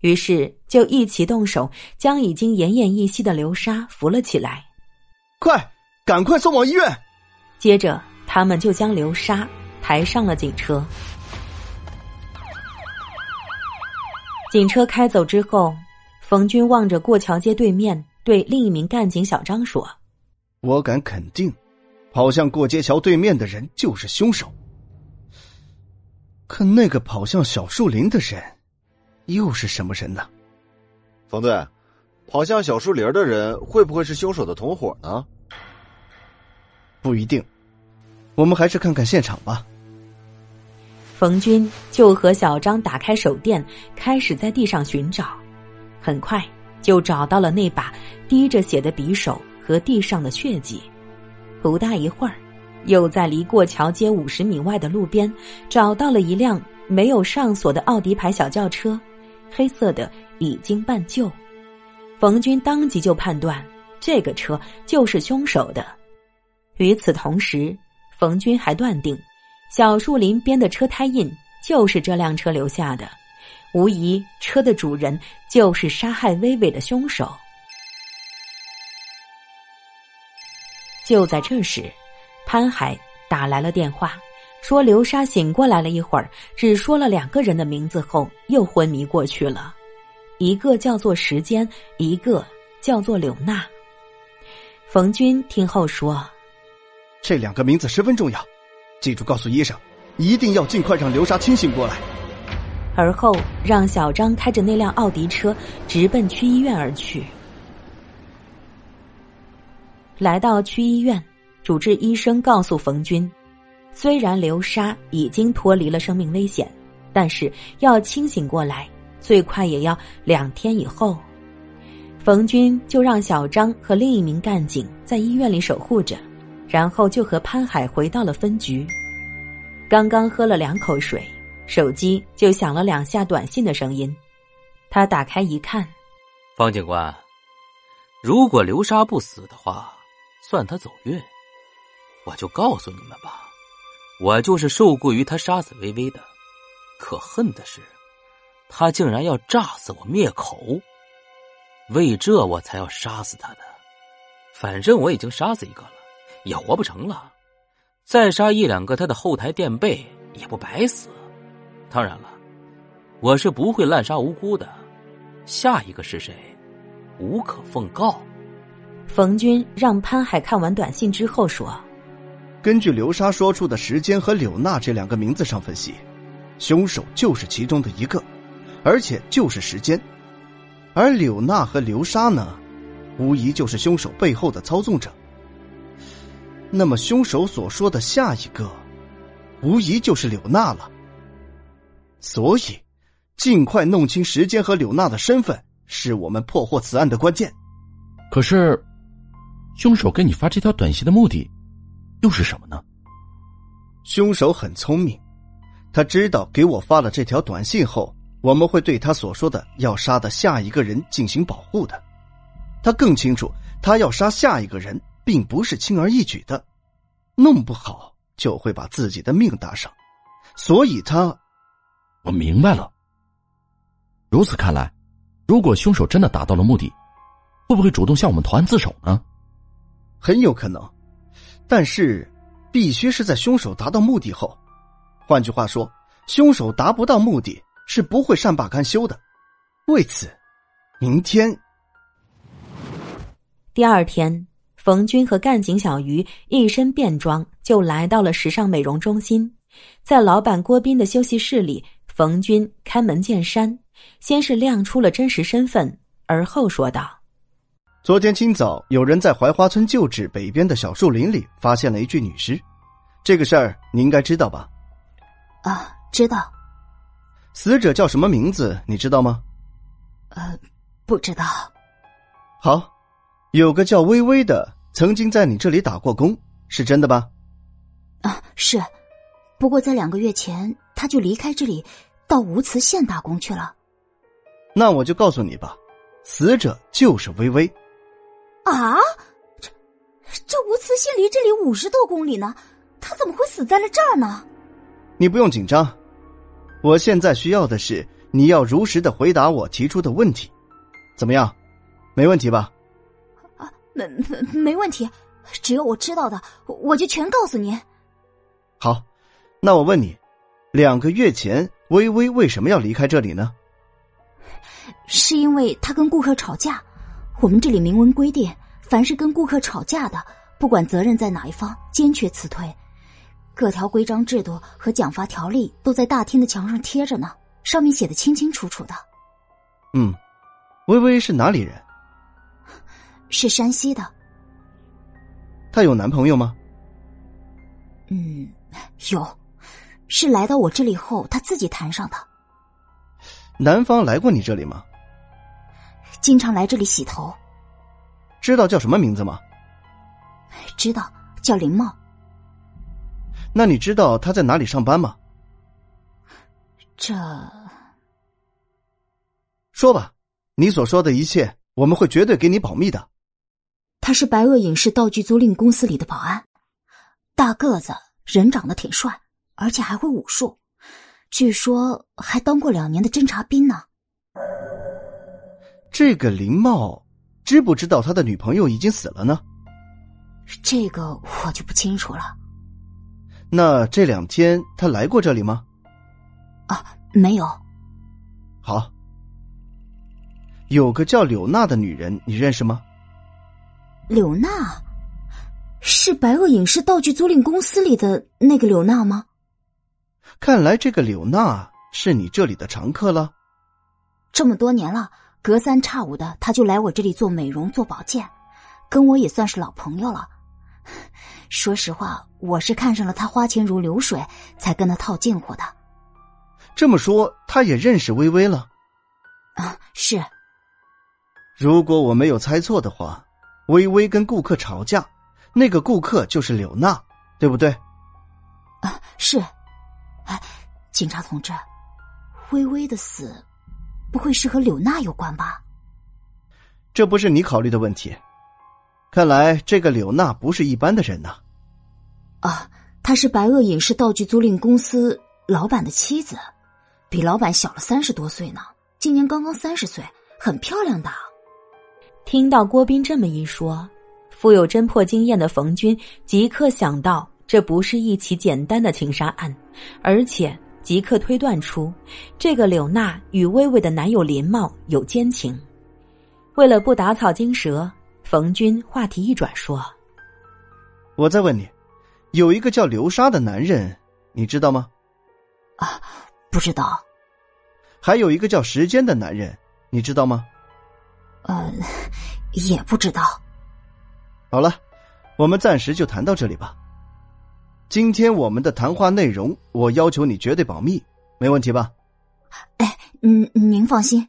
于是就一起动手，将已经奄奄一息的流沙扶了起来。快，赶快送往医院！接着，他们就将流沙抬上了警车。警车开走之后，冯军望着过桥街对面，对另一名干警小张说：“我敢肯定，跑向过街桥对面的人就是凶手。可那个跑向小树林的人……”又是什么人呢？冯队，跑向小树林的人会不会是凶手的同伙呢？不一定，我们还是看看现场吧。冯军就和小张打开手电，开始在地上寻找，很快就找到了那把滴着血的匕首和地上的血迹。不大一会儿，又在离过桥街五十米外的路边找到了一辆没有上锁的奥迪牌小轿车。黑色的已经半旧，冯军当即就判断这个车就是凶手的。与此同时，冯军还断定小树林边的车胎印就是这辆车留下的，无疑车的主人就是杀害薇薇的凶手。就在这时，潘海打来了电话。说流沙醒过来了一会儿，只说了两个人的名字后又昏迷过去了，一个叫做时间，一个叫做柳娜。冯军听后说：“这两个名字十分重要，记住告诉医生，一定要尽快让流沙清醒过来。”而后让小张开着那辆奥迪车直奔区医院而去。来到区医院，主治医生告诉冯军。虽然流沙已经脱离了生命危险，但是要清醒过来，最快也要两天以后。冯军就让小张和另一名干警在医院里守护着，然后就和潘海回到了分局。刚刚喝了两口水，手机就响了两下短信的声音。他打开一看，方警官，如果流沙不死的话，算他走运。我就告诉你们吧。我就是受雇于他杀死薇薇的，可恨的是，他竟然要炸死我灭口。为这我才要杀死他的。反正我已经杀死一个了，也活不成了。再杀一两个他的后台垫背也不白死。当然了，我是不会滥杀无辜的。下一个是谁，无可奉告。冯军让潘海看完短信之后说。根据流沙说出的时间和柳娜这两个名字上分析，凶手就是其中的一个，而且就是时间。而柳娜和流沙呢，无疑就是凶手背后的操纵者。那么，凶手所说的下一个，无疑就是柳娜了。所以，尽快弄清时间和柳娜的身份，是我们破获此案的关键。可是，凶手给你发这条短信的目的？又是什么呢？凶手很聪明，他知道给我发了这条短信后，我们会对他所说的要杀的下一个人进行保护的。他更清楚，他要杀下一个人并不是轻而易举的，弄不好就会把自己的命搭上。所以，他，我明白了。如此看来，如果凶手真的达到了目的，会不会主动向我们投案自首呢？很有可能。但是，必须是在凶手达到目的后。换句话说，凶手达不到目的是不会善罢甘休的。为此，明天，第二天，冯军和干警小鱼一身便装就来到了时尚美容中心。在老板郭斌的休息室里，冯军开门见山，先是亮出了真实身份，而后说道。昨天清早，有人在槐花村旧址北边的小树林里发现了一具女尸，这个事儿你应该知道吧？啊，知道。死者叫什么名字？你知道吗？呃，不知道。好，有个叫微微的，曾经在你这里打过工，是真的吧？啊，是。不过在两个月前，他就离开这里，到无慈县打工去了。那我就告诉你吧，死者就是微微。啊，这这无磁县离这里五十多公里呢，他怎么会死在了这儿呢？你不用紧张，我现在需要的是你要如实的回答我提出的问题，怎么样？没问题吧？啊，没没没问题，只要我知道的，我就全告诉您。好，那我问你，两个月前微微为什么要离开这里呢？是因为他跟顾客吵架。我们这里明文规定，凡是跟顾客吵架的，不管责任在哪一方，坚决辞退。各条规章制度和奖罚条例都在大厅的墙上贴着呢，上面写的清清楚楚的。嗯，微微是哪里人？是山西的。她有男朋友吗？嗯，有，是来到我这里后她自己谈上的。男方来过你这里吗？经常来这里洗头。知道叫什么名字吗？知道，叫林茂。那你知道他在哪里上班吗？这，说吧，你所说的一切，我们会绝对给你保密的。他是白恶影视道具租赁公司里的保安，大个子，人长得挺帅，而且还会武术，据说还当过两年的侦察兵呢。这个林茂，知不知道他的女朋友已经死了呢？这个我就不清楚了。那这两天他来过这里吗？啊，没有。好，有个叫柳娜的女人，你认识吗？柳娜，是白恶影视道具租赁公司里的那个柳娜吗？看来这个柳娜是你这里的常客了。这么多年了。隔三差五的，他就来我这里做美容、做保健，跟我也算是老朋友了。说实话，我是看上了他花钱如流水，才跟他套近乎的。这么说，他也认识微微了？啊，是。如果我没有猜错的话，微微跟顾客吵架，那个顾客就是柳娜，对不对？啊，是。哎，警察同志，微微的死。不会是和柳娜有关吧？这不是你考虑的问题。看来这个柳娜不是一般的人呐。啊，她是白恶影视道具租赁公司老板的妻子，比老板小了三十多岁呢，今年刚刚三十岁，很漂亮的。听到郭斌这么一说，富有侦破经验的冯军即刻想到，这不是一起简单的情杀案，而且。即刻推断出，这个柳娜与薇薇的男友林茂有奸情。为了不打草惊蛇，冯军话题一转说：“我再问你，有一个叫流沙的男人，你知道吗？”“啊，不知道。”“还有一个叫时间的男人，你知道吗？”“呃，也不知道。”“好了，我们暂时就谈到这里吧。”今天我们的谈话内容，我要求你绝对保密，没问题吧？哎，嗯，您放心，